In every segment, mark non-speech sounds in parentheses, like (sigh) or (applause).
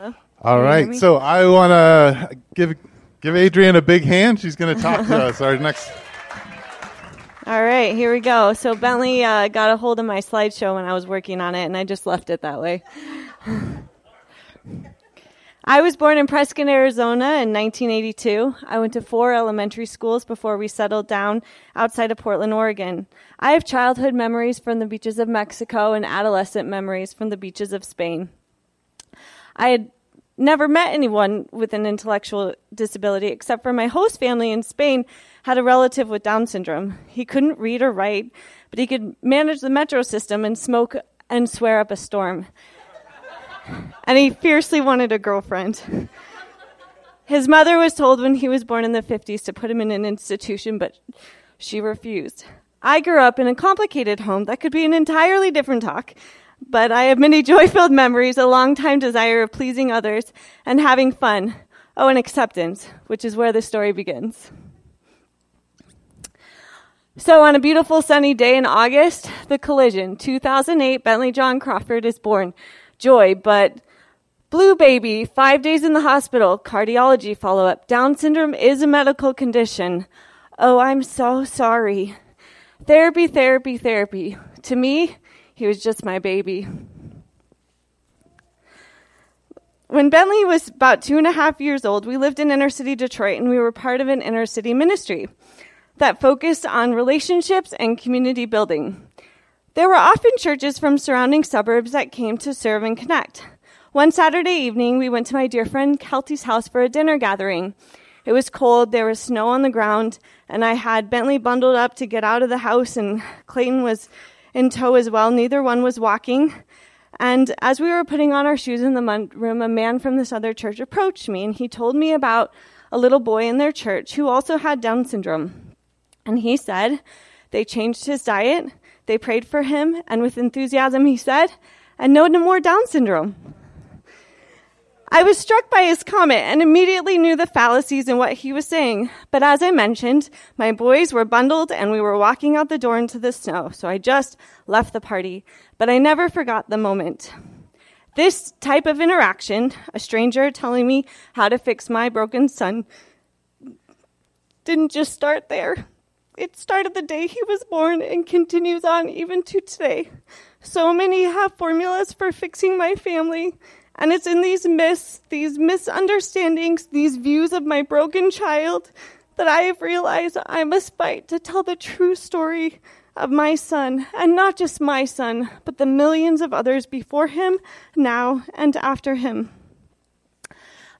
All Can you hear right, so I want to give give Adrienne a big hand. She's going to talk to us. Our next. (laughs) All right, here we go. So Bentley uh, got a hold of my slideshow when I was working on it, and I just left it that way. (laughs) I was born in Prescott, Arizona in 1982. I went to four elementary schools before we settled down outside of Portland, Oregon. I have childhood memories from the beaches of Mexico and adolescent memories from the beaches of Spain. I had never met anyone with an intellectual disability except for my host family in Spain had a relative with Down syndrome. He couldn't read or write, but he could manage the metro system and smoke and swear up a storm. And he fiercely wanted a girlfriend. His mother was told when he was born in the 50s to put him in an institution, but she refused. I grew up in a complicated home that could be an entirely different talk, but I have many joy filled memories, a long time desire of pleasing others and having fun. Oh, and acceptance, which is where the story begins. So, on a beautiful sunny day in August, the collision, 2008, Bentley John Crawford is born. Joy, but blue baby, five days in the hospital, cardiology follow up. Down syndrome is a medical condition. Oh, I'm so sorry. Therapy, therapy, therapy. To me, he was just my baby. When Bentley was about two and a half years old, we lived in inner city Detroit and we were part of an inner city ministry that focused on relationships and community building. There were often churches from surrounding suburbs that came to serve and connect. One Saturday evening, we went to my dear friend Kelty's house for a dinner gathering. It was cold, there was snow on the ground, and I had Bentley bundled up to get out of the house, and Clayton was in tow as well. Neither one was walking. And as we were putting on our shoes in the room, a man from this other church approached me, and he told me about a little boy in their church who also had Down syndrome. And he said they changed his diet, they prayed for him, and with enthusiasm he said, and no more Down syndrome. I was struck by his comment and immediately knew the fallacies in what he was saying. But as I mentioned, my boys were bundled and we were walking out the door into the snow, so I just left the party. But I never forgot the moment. This type of interaction, a stranger telling me how to fix my broken son, didn't just start there. It started the day he was born and continues on even to today. So many have formulas for fixing my family, and it's in these myths, these misunderstandings, these views of my broken child that I have realized I must fight to tell the true story of my son, and not just my son, but the millions of others before him, now, and after him.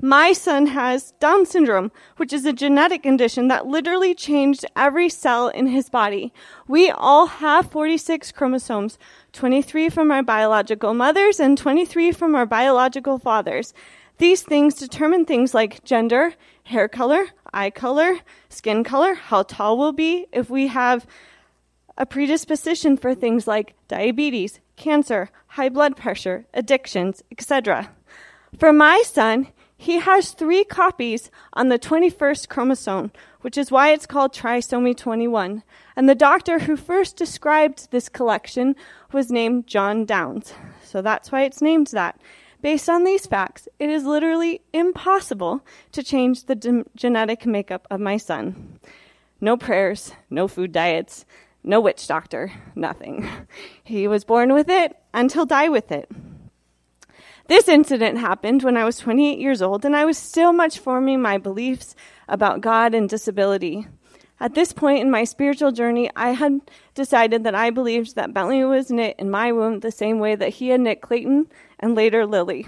My son has Down syndrome, which is a genetic condition that literally changed every cell in his body. We all have 46 chromosomes, 23 from our biological mothers and 23 from our biological fathers. These things determine things like gender, hair color, eye color, skin color, how tall we'll be, if we have a predisposition for things like diabetes, cancer, high blood pressure, addictions, etc. For my son, he has three copies on the 21st chromosome, which is why it's called trisomy 21. And the doctor who first described this collection was named John Downs. So that's why it's named that. Based on these facts, it is literally impossible to change the genetic makeup of my son. No prayers, no food diets, no witch doctor, nothing. (laughs) He was born with it and he'll die with it. This incident happened when I was 28 years old, and I was still much forming my beliefs about God and disability. At this point in my spiritual journey, I had decided that I believed that Bentley was knit in my womb the same way that he had knit Clayton and later Lily.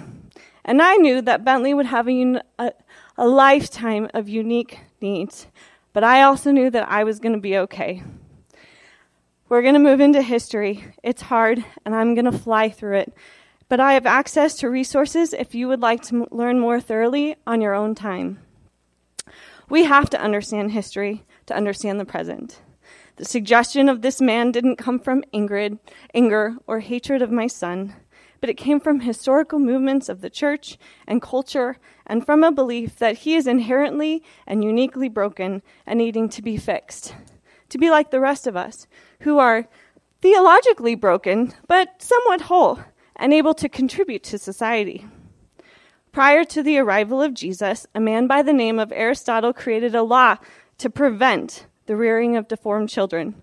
And I knew that Bentley would have a, un- a, a lifetime of unique needs, but I also knew that I was going to be okay. We're going to move into history. It's hard, and I'm going to fly through it. But I have access to resources if you would like to m- learn more thoroughly on your own time. We have to understand history to understand the present. The suggestion of this man didn't come from Ingrid, anger or hatred of my son, but it came from historical movements of the church and culture and from a belief that he is inherently and uniquely broken and needing to be fixed. To be like the rest of us, who are theologically broken, but somewhat whole and able to contribute to society. Prior to the arrival of Jesus, a man by the name of Aristotle created a law to prevent the rearing of deformed children.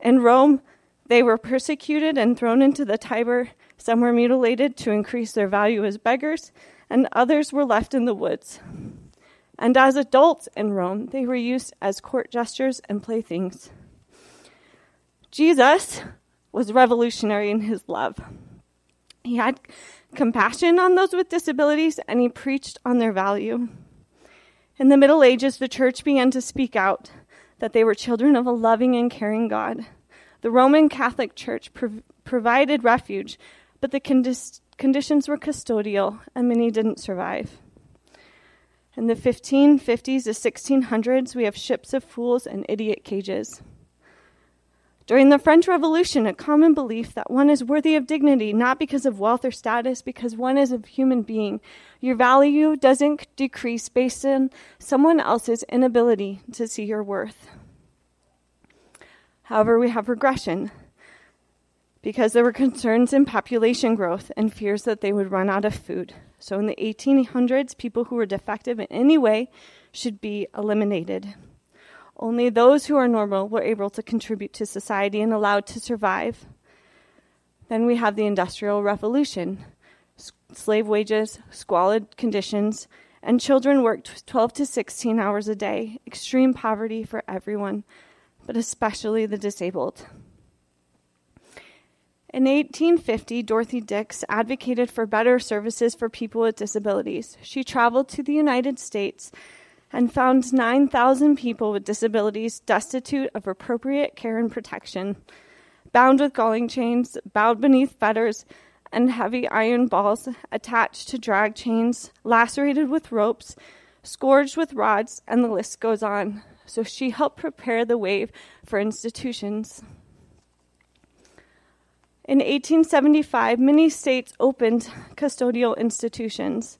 In Rome, they were persecuted and thrown into the Tiber. Some were mutilated to increase their value as beggars, and others were left in the woods. And as adults in Rome, they were used as court jesters and playthings. Jesus was revolutionary in his love. He had compassion on those with disabilities and he preached on their value. In the Middle Ages, the church began to speak out that they were children of a loving and caring God. The Roman Catholic Church prov- provided refuge, but the condi- conditions were custodial and many didn't survive. In the 1550s to 1600s, we have ships of fools and idiot cages. During the French Revolution, a common belief that one is worthy of dignity not because of wealth or status, because one is a human being. Your value doesn't decrease based on someone else's inability to see your worth. However, we have regression because there were concerns in population growth and fears that they would run out of food. So in the 1800s, people who were defective in any way should be eliminated. Only those who are normal were able to contribute to society and allowed to survive. Then we have the Industrial Revolution S- slave wages, squalid conditions, and children worked 12 to 16 hours a day, extreme poverty for everyone, but especially the disabled. In 1850, Dorothy Dix advocated for better services for people with disabilities. She traveled to the United States and found 9,000 people with disabilities destitute of appropriate care and protection, bound with galling chains, bowed beneath fetters and heavy iron balls attached to drag chains, lacerated with ropes, scourged with rods, and the list goes on. So she helped prepare the way for institutions. In 1875, many states opened custodial institutions.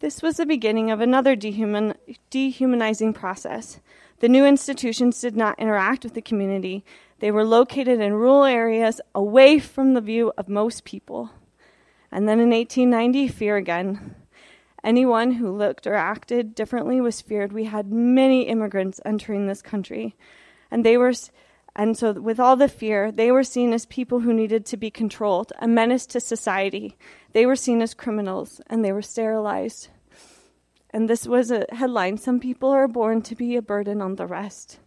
This was the beginning of another dehuman, dehumanizing process. The new institutions did not interact with the community. They were located in rural areas away from the view of most people. And then in 1890, fear again. Anyone who looked or acted differently was feared. We had many immigrants entering this country, and they were and so with all the fear, they were seen as people who needed to be controlled, a menace to society. They were seen as criminals and they were sterilized. And this was a headline Some people are born to be a burden on the rest.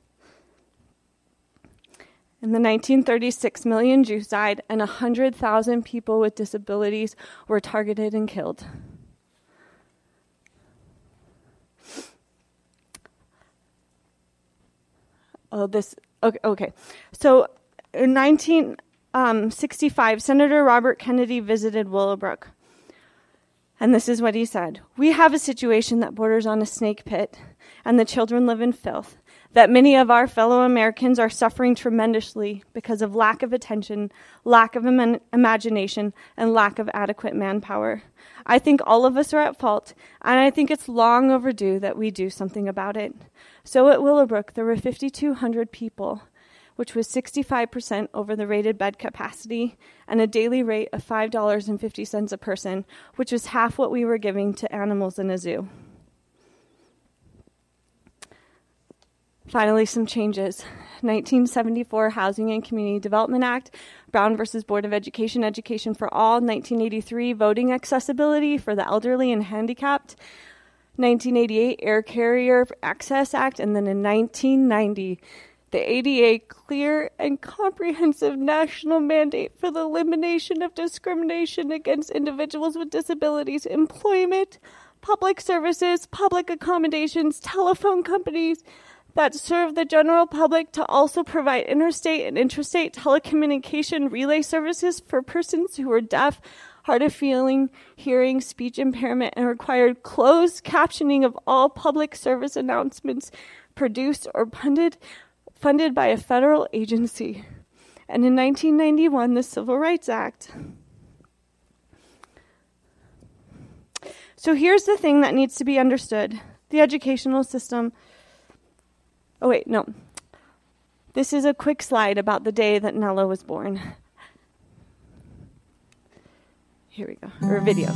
In the 1936, million Jews died, and 100,000 people with disabilities were targeted and killed. Oh, this. Okay. okay. So in 1965, um, Senator Robert Kennedy visited Willowbrook. And this is what he said We have a situation that borders on a snake pit, and the children live in filth. That many of our fellow Americans are suffering tremendously because of lack of attention, lack of Im- imagination, and lack of adequate manpower. I think all of us are at fault, and I think it's long overdue that we do something about it. So at Willowbrook, there were 5,200 people which was 65% over the rated bed capacity, and a daily rate of $5.50 a person, which was half what we were giving to animals in a zoo. Finally, some changes. 1974 Housing and Community Development Act, Brown versus Board of Education, Education for All, 1983 Voting Accessibility for the Elderly and Handicapped, 1988 Air Carrier Access Act, and then in 1990 the ADA clear and comprehensive national mandate for the elimination of discrimination against individuals with disabilities, employment, public services, public accommodations, telephone companies that serve the general public to also provide interstate and intrastate telecommunication relay services for persons who are deaf, hard of feeling, hearing, speech impairment, and required closed captioning of all public service announcements produced or pundit funded by a federal agency. And in 1991, the Civil Rights Act. So here's the thing that needs to be understood the educational system. Oh, wait, no. This is a quick slide about the day that Nella was born. Here we go, or a video.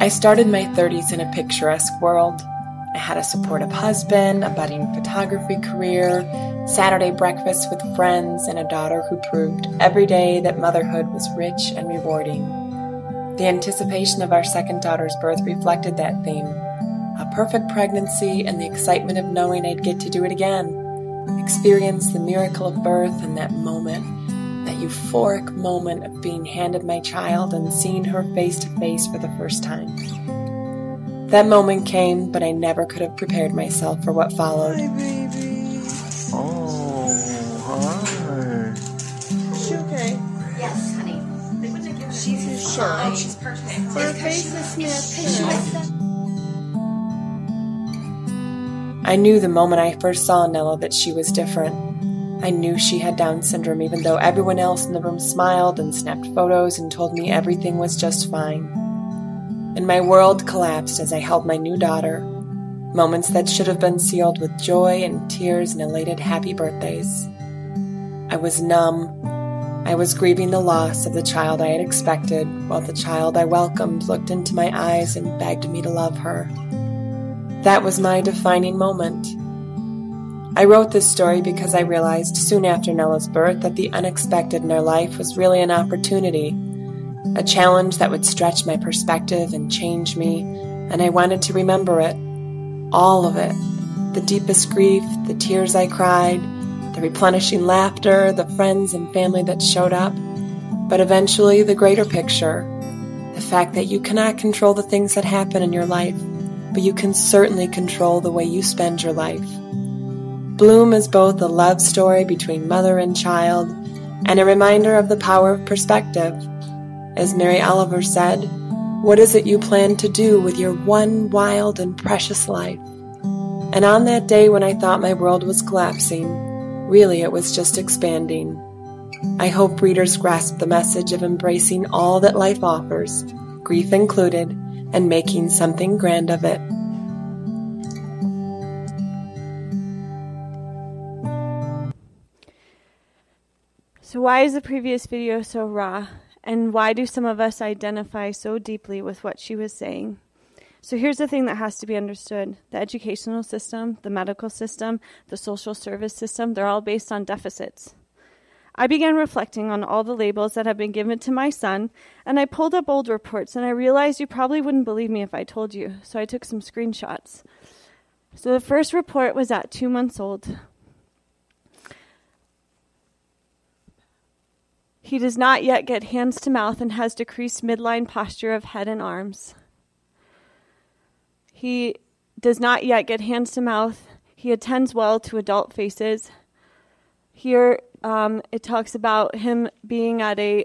I started my 30s in a picturesque world. I had a supportive husband, a budding photography career, Saturday breakfasts with friends, and a daughter who proved every day that motherhood was rich and rewarding. The anticipation of our second daughter's birth reflected that theme a perfect pregnancy and the excitement of knowing I'd get to do it again, experience the miracle of birth and that moment, that euphoric moment of being handed my child and seeing her face to face for the first time. That moment came, but I never could have prepared myself for what followed. Hi, baby. Oh, hi. Is she okay? Yes, honey. She's shy. She's perfect. Her face is smashed. I knew the moment I first saw Nella that she was different. I knew she had Down syndrome, even though everyone else in the room smiled and snapped photos and told me everything was just fine. And my world collapsed as I held my new daughter. Moments that should have been sealed with joy and tears and elated happy birthdays. I was numb. I was grieving the loss of the child I had expected, while the child I welcomed looked into my eyes and begged me to love her. That was my defining moment. I wrote this story because I realized soon after Nella's birth that the unexpected in her life was really an opportunity, a challenge that would stretch my perspective and change me, and I wanted to remember it. All of it. The deepest grief, the tears I cried, the replenishing laughter, the friends and family that showed up, but eventually the greater picture the fact that you cannot control the things that happen in your life, but you can certainly control the way you spend your life. Bloom is both a love story between mother and child and a reminder of the power of perspective. As Mary Oliver said, what is it you plan to do with your one wild and precious life? And on that day when I thought my world was collapsing, really it was just expanding. I hope readers grasp the message of embracing all that life offers, grief included, and making something grand of it. So, why is the previous video so raw? And why do some of us identify so deeply with what she was saying? So, here's the thing that has to be understood the educational system, the medical system, the social service system, they're all based on deficits. I began reflecting on all the labels that have been given to my son, and I pulled up old reports and I realized you probably wouldn't believe me if I told you, so I took some screenshots. So, the first report was at two months old. He does not yet get hands to mouth and has decreased midline posture of head and arms. He does not yet get hands to mouth. He attends well to adult faces. Here um, it talks about him being at a,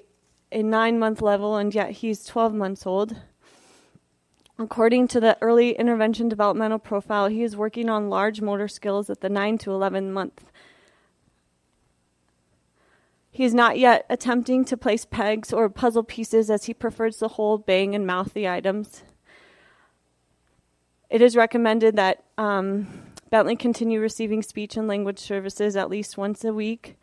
a nine month level and yet he's 12 months old. According to the early intervention developmental profile, he is working on large motor skills at the 9 to 11 month he is not yet attempting to place pegs or puzzle pieces as he prefers to hold, bang, and mouth the items. It is recommended that um, Bentley continue receiving speech and language services at least once a week.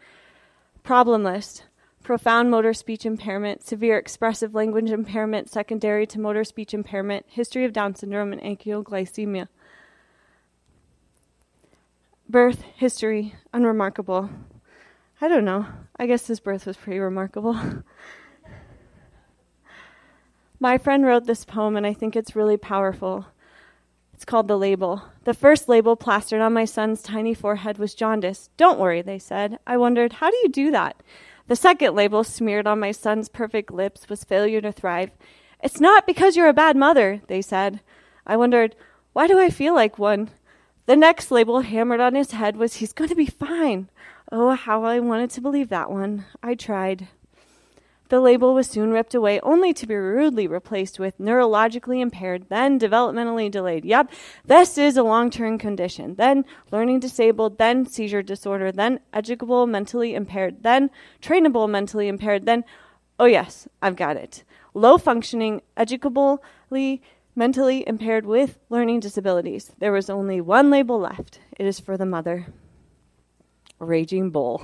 Problem list profound motor speech impairment, severe expressive language impairment secondary to motor speech impairment, history of Down syndrome, and angioglycemia. Birth history unremarkable. I don't know. I guess his birth was pretty remarkable. (laughs) My friend wrote this poem, and I think it's really powerful. It's called The Label. The first label plastered on my son's tiny forehead was jaundice. Don't worry, they said. I wondered, how do you do that? The second label smeared on my son's perfect lips was failure to thrive. It's not because you're a bad mother, they said. I wondered, why do I feel like one? The next label hammered on his head was he's going to be fine. Oh, how I wanted to believe that one. I tried. The label was soon ripped away, only to be rudely replaced with neurologically impaired, then developmentally delayed. Yep, this is a long term condition. Then learning disabled, then seizure disorder, then educable mentally impaired, then trainable mentally impaired, then, oh yes, I've got it. Low functioning, educably mentally impaired with learning disabilities. There was only one label left it is for the mother. Raging Bull.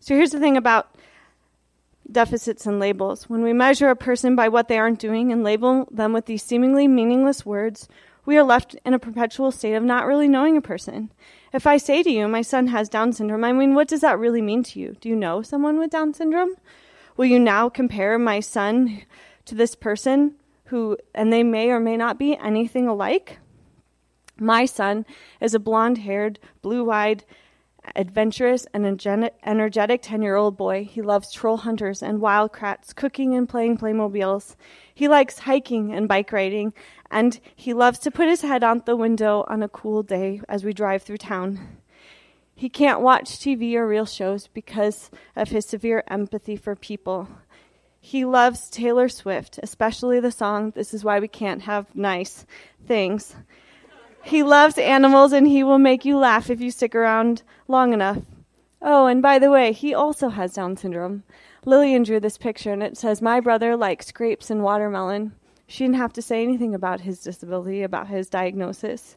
So here's the thing about deficits and labels. When we measure a person by what they aren't doing and label them with these seemingly meaningless words, we are left in a perpetual state of not really knowing a person. If I say to you, my son has Down syndrome, I mean, what does that really mean to you? Do you know someone with Down syndrome? Will you now compare my son to this person who, and they may or may not be anything alike? My son is a blonde haired, blue eyed, adventurous, and energetic 10 year old boy. He loves troll hunters and wildcats, cooking and playing Playmobiles. He likes hiking and bike riding, and he loves to put his head out the window on a cool day as we drive through town. He can't watch TV or real shows because of his severe empathy for people. He loves Taylor Swift, especially the song This Is Why We Can't Have Nice Things. He loves animals and he will make you laugh if you stick around long enough. Oh, and by the way, he also has Down syndrome. Lillian drew this picture and it says, My brother likes grapes and watermelon. She didn't have to say anything about his disability, about his diagnosis.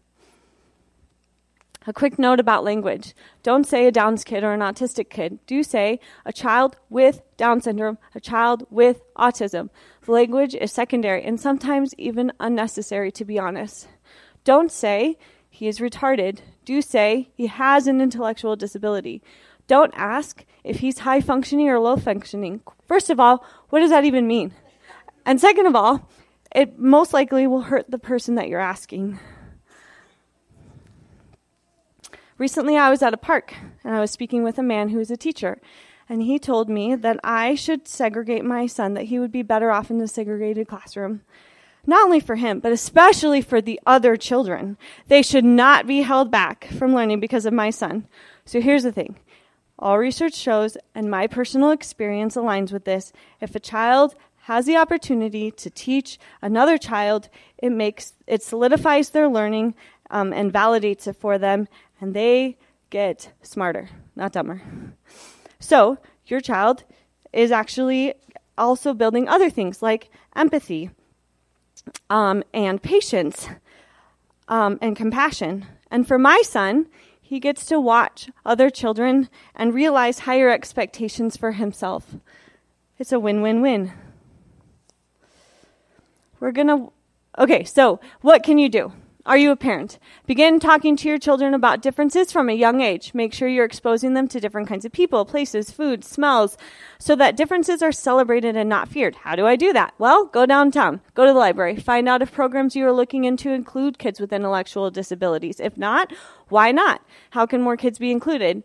A quick note about language. Don't say a Down's kid or an autistic kid. Do say a child with Down syndrome, a child with autism. The language is secondary and sometimes even unnecessary, to be honest. Don't say he is retarded. Do say he has an intellectual disability. Don't ask if he's high functioning or low functioning. First of all, what does that even mean? And second of all, it most likely will hurt the person that you're asking. Recently, I was at a park and I was speaking with a man who is a teacher. And he told me that I should segregate my son, that he would be better off in the segregated classroom not only for him, but especially for the other children. They should not be held back from learning because of my son. So here's the thing. All research shows, and my personal experience aligns with this, if a child has the opportunity to teach another child, it makes it solidifies their learning um, and validates it for them, and they get smarter, not dumber. So your child is actually also building other things like empathy, um, and patience um, and compassion. And for my son, he gets to watch other children and realize higher expectations for himself. It's a win win win. We're going to. Okay, so what can you do? Are you a parent? Begin talking to your children about differences from a young age. Make sure you're exposing them to different kinds of people, places, foods, smells, so that differences are celebrated and not feared. How do I do that? Well, go downtown, go to the library, find out if programs you are looking into include kids with intellectual disabilities. If not, why not? How can more kids be included?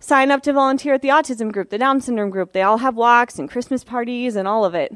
Sign up to volunteer at the autism group, the Down syndrome group. They all have walks and Christmas parties and all of it.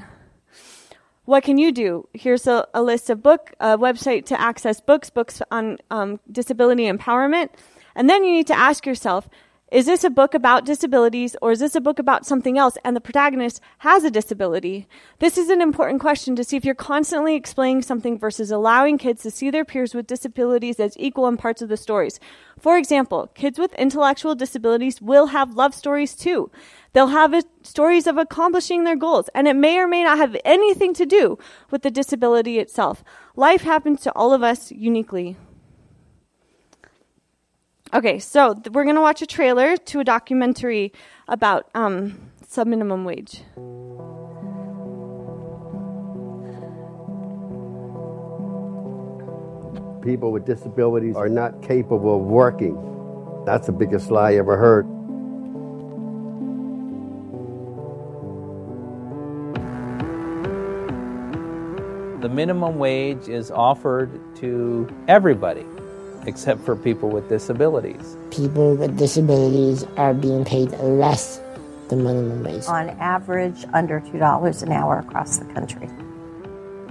What can you do? Here's a, a list of book, a website to access books, books on um, disability empowerment. And then you need to ask yourself, is this a book about disabilities or is this a book about something else and the protagonist has a disability? This is an important question to see if you're constantly explaining something versus allowing kids to see their peers with disabilities as equal in parts of the stories. For example, kids with intellectual disabilities will have love stories too. They'll have a, stories of accomplishing their goals, and it may or may not have anything to do with the disability itself. Life happens to all of us uniquely. Okay, so th- we're going to watch a trailer to a documentary about um, sub minimum wage. People with disabilities are not capable of working. That's the biggest lie I ever heard. The minimum wage is offered to everybody except for people with disabilities. People with disabilities are being paid less than minimum wage. On average, under $2 an hour across the country.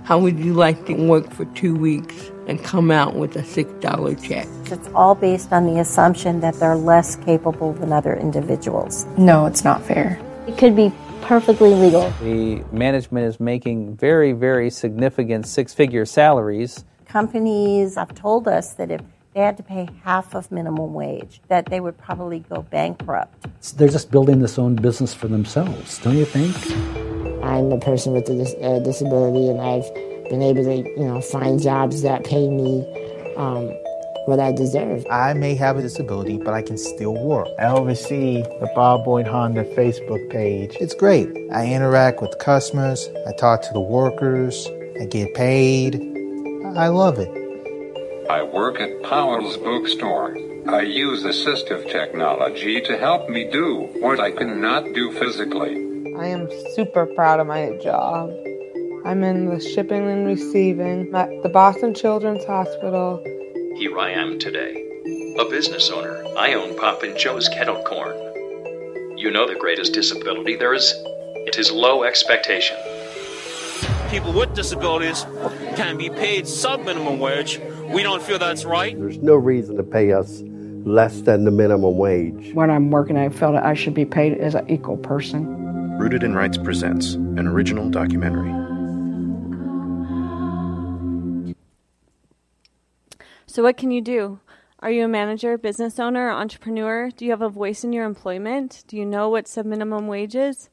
How would you like to work for two weeks and come out with a $6 check? It's all based on the assumption that they're less capable than other individuals. No, it's not fair. It could be perfectly legal. The management is making very, very significant six figure salaries. Companies have told us that if they had to pay half of minimum wage, that they would probably go bankrupt. They're just building this own business for themselves, don't you think? I'm a person with a dis- uh, disability, and I've been able to, you know, find jobs that pay me um, what I deserve. I may have a disability, but I can still work. I oversee the Bob Boyd Honda Facebook page. It's great. I interact with customers, I talk to the workers, I get paid. I love it. I work at Powell's bookstore. I use assistive technology to help me do what I cannot do physically. I am super proud of my job. I'm in the shipping and receiving at the Boston Children's Hospital. Here I am today. A business owner. I own Pop and Joe's Kettle Corn. You know the greatest disability there is? It is low expectation. People with disabilities can be paid sub minimum wage. We don't feel that's right. There's no reason to pay us less than the minimum wage. When I'm working, I felt that I should be paid as an equal person. Rooted in Rights presents an original documentary. So, what can you do? Are you a manager, business owner, entrepreneur? Do you have a voice in your employment? Do you know what sub minimum wage is?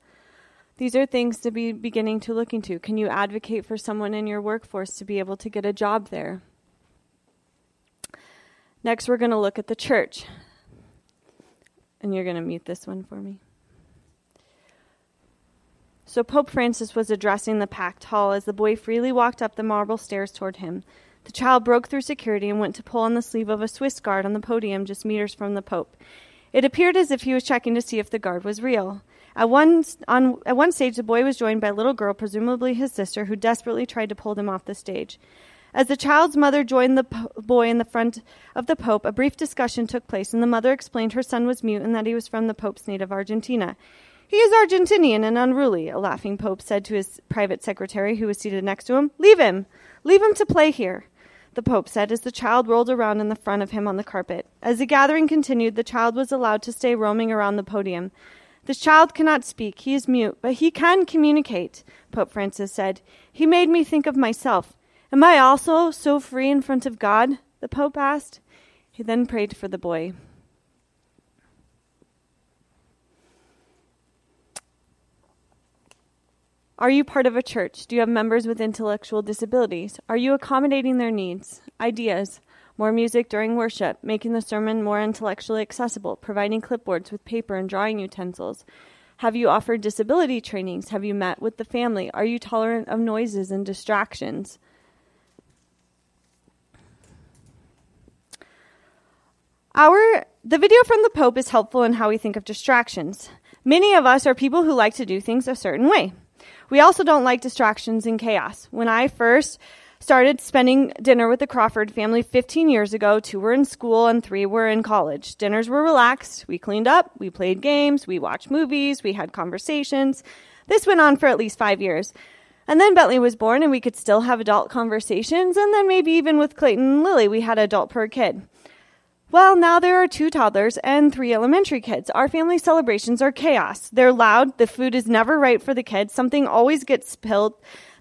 These are things to be beginning to look into. Can you advocate for someone in your workforce to be able to get a job there? Next, we're going to look at the church. And you're going to mute this one for me. So, Pope Francis was addressing the packed hall as the boy freely walked up the marble stairs toward him. The child broke through security and went to pull on the sleeve of a Swiss guard on the podium just meters from the Pope. It appeared as if he was checking to see if the guard was real. At one, on, at one stage, the boy was joined by a little girl, presumably his sister, who desperately tried to pull him off the stage. As the child's mother joined the po- boy in the front of the Pope, a brief discussion took place, and the mother explained her son was mute and that he was from the Pope's native Argentina. He is Argentinian and unruly, a laughing Pope said to his private secretary, who was seated next to him. Leave him! Leave him to play here the Pope said as the child rolled around in the front of him on the carpet. As the gathering continued, the child was allowed to stay roaming around the podium. This child cannot speak, he is mute, but he can communicate, Pope Francis said. He made me think of myself. Am I also so free in front of God? the Pope asked. He then prayed for the boy. Are you part of a church? Do you have members with intellectual disabilities? Are you accommodating their needs, ideas? More music during worship, making the sermon more intellectually accessible, providing clipboards with paper and drawing utensils. Have you offered disability trainings? Have you met with the family? Are you tolerant of noises and distractions? Our the video from the Pope is helpful in how we think of distractions. Many of us are people who like to do things a certain way. We also don't like distractions and chaos. When I first started spending dinner with the Crawford family 15 years ago, two were in school and three were in college. Dinners were relaxed. We cleaned up, we played games, we watched movies, we had conversations. This went on for at least five years. And then Bentley was born and we could still have adult conversations. And then maybe even with Clayton and Lily, we had adult per kid. Well, now there are two toddlers and three elementary kids. Our family celebrations are chaos. They're loud. The food is never right for the kids. Something always gets spilled.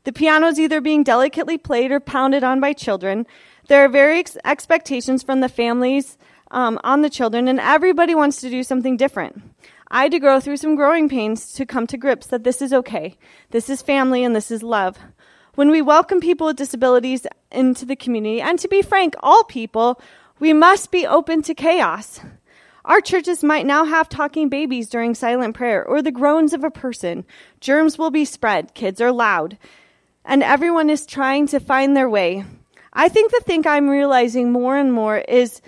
The piano is either being delicately played or pounded on by children. There are various expectations from the families um, on the children, and everybody wants to do something different. I had to go through some growing pains to come to grips that this is okay. This is family and this is love. When we welcome people with disabilities into the community, and to be frank, all people, we must be open to chaos. Our churches might now have talking babies during silent prayer or the groans of a person. Germs will be spread. Kids are loud. And everyone is trying to find their way. I think the thing I'm realizing more and more is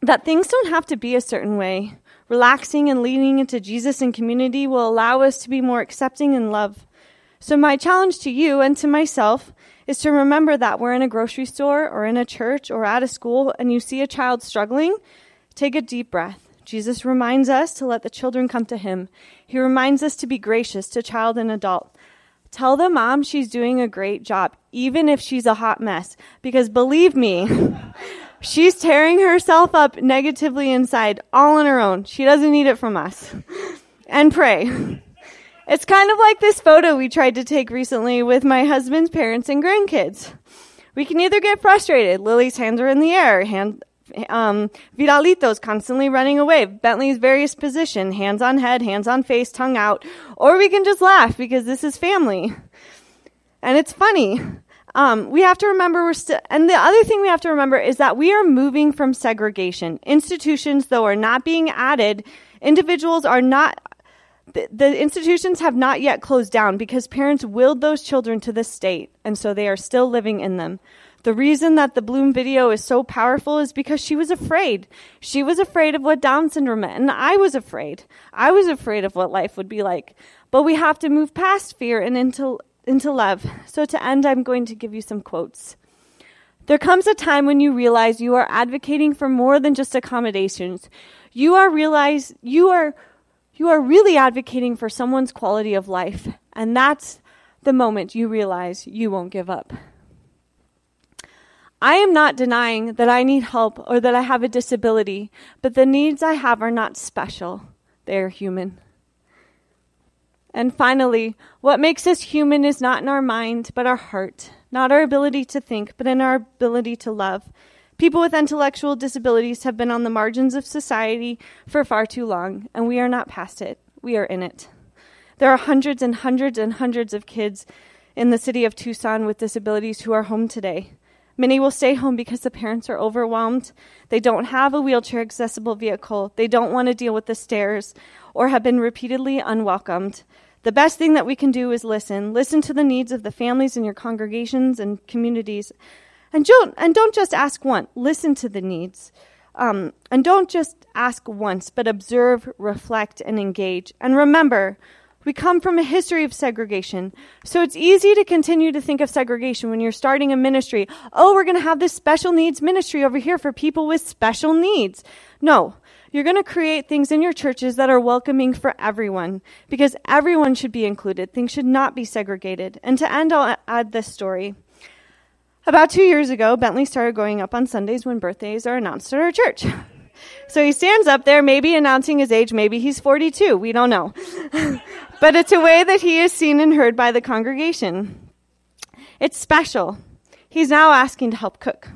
that things don't have to be a certain way. Relaxing and leaning into Jesus and community will allow us to be more accepting and love. So, my challenge to you and to myself is to remember that we're in a grocery store or in a church or at a school and you see a child struggling, take a deep breath. Jesus reminds us to let the children come to him. He reminds us to be gracious to child and adult. Tell the mom she's doing a great job, even if she's a hot mess, because believe me, (laughs) she's tearing herself up negatively inside all on her own. She doesn't need it from us. And pray. It's kind of like this photo we tried to take recently with my husband's parents and grandkids. We can either get frustrated. Lily's hands are in the air. Hand, um, Vidalito's constantly running away. Bentley's various position, hands on head, hands on face, tongue out. Or we can just laugh because this is family. And it's funny. Um, we have to remember we're still, and the other thing we have to remember is that we are moving from segregation. Institutions, though, are not being added. Individuals are not, the, institutions have not yet closed down because parents willed those children to the state, and so they are still living in them. The reason that the Bloom video is so powerful is because she was afraid. She was afraid of what Down syndrome meant, and I was afraid. I was afraid of what life would be like. But we have to move past fear and into into love. So, to end, I'm going to give you some quotes. There comes a time when you realize you are advocating for more than just accommodations. You are realize you are you are really advocating for someone's quality of life, and that's the moment you realize you won't give up. I am not denying that I need help or that I have a disability, but the needs I have are not special. They are human. And finally, what makes us human is not in our mind, but our heart, not our ability to think, but in our ability to love. People with intellectual disabilities have been on the margins of society for far too long, and we are not past it. We are in it. There are hundreds and hundreds and hundreds of kids in the city of Tucson with disabilities who are home today. Many will stay home because the parents are overwhelmed. They don't have a wheelchair accessible vehicle. They don't want to deal with the stairs or have been repeatedly unwelcomed. The best thing that we can do is listen. Listen to the needs of the families in your congregations and communities. And don't, and don't just ask once, listen to the needs. Um, and don't just ask once, but observe, reflect, and engage. And remember, we come from a history of segregation. So it's easy to continue to think of segregation when you're starting a ministry. Oh, we're going to have this special needs ministry over here for people with special needs. No, you're going to create things in your churches that are welcoming for everyone because everyone should be included. Things should not be segregated. And to end, I'll add this story. About two years ago, Bentley started going up on Sundays when birthdays are announced at our church. (laughs) So he stands up there, maybe announcing his age, maybe he's 42, we don't know. (laughs) but it's a way that he is seen and heard by the congregation. It's special. He's now asking to help cook.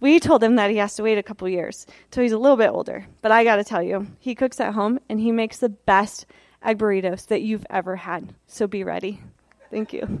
We told him that he has to wait a couple years till he's a little bit older. But I got to tell you, he cooks at home and he makes the best egg burritos that you've ever had. So be ready. Thank you.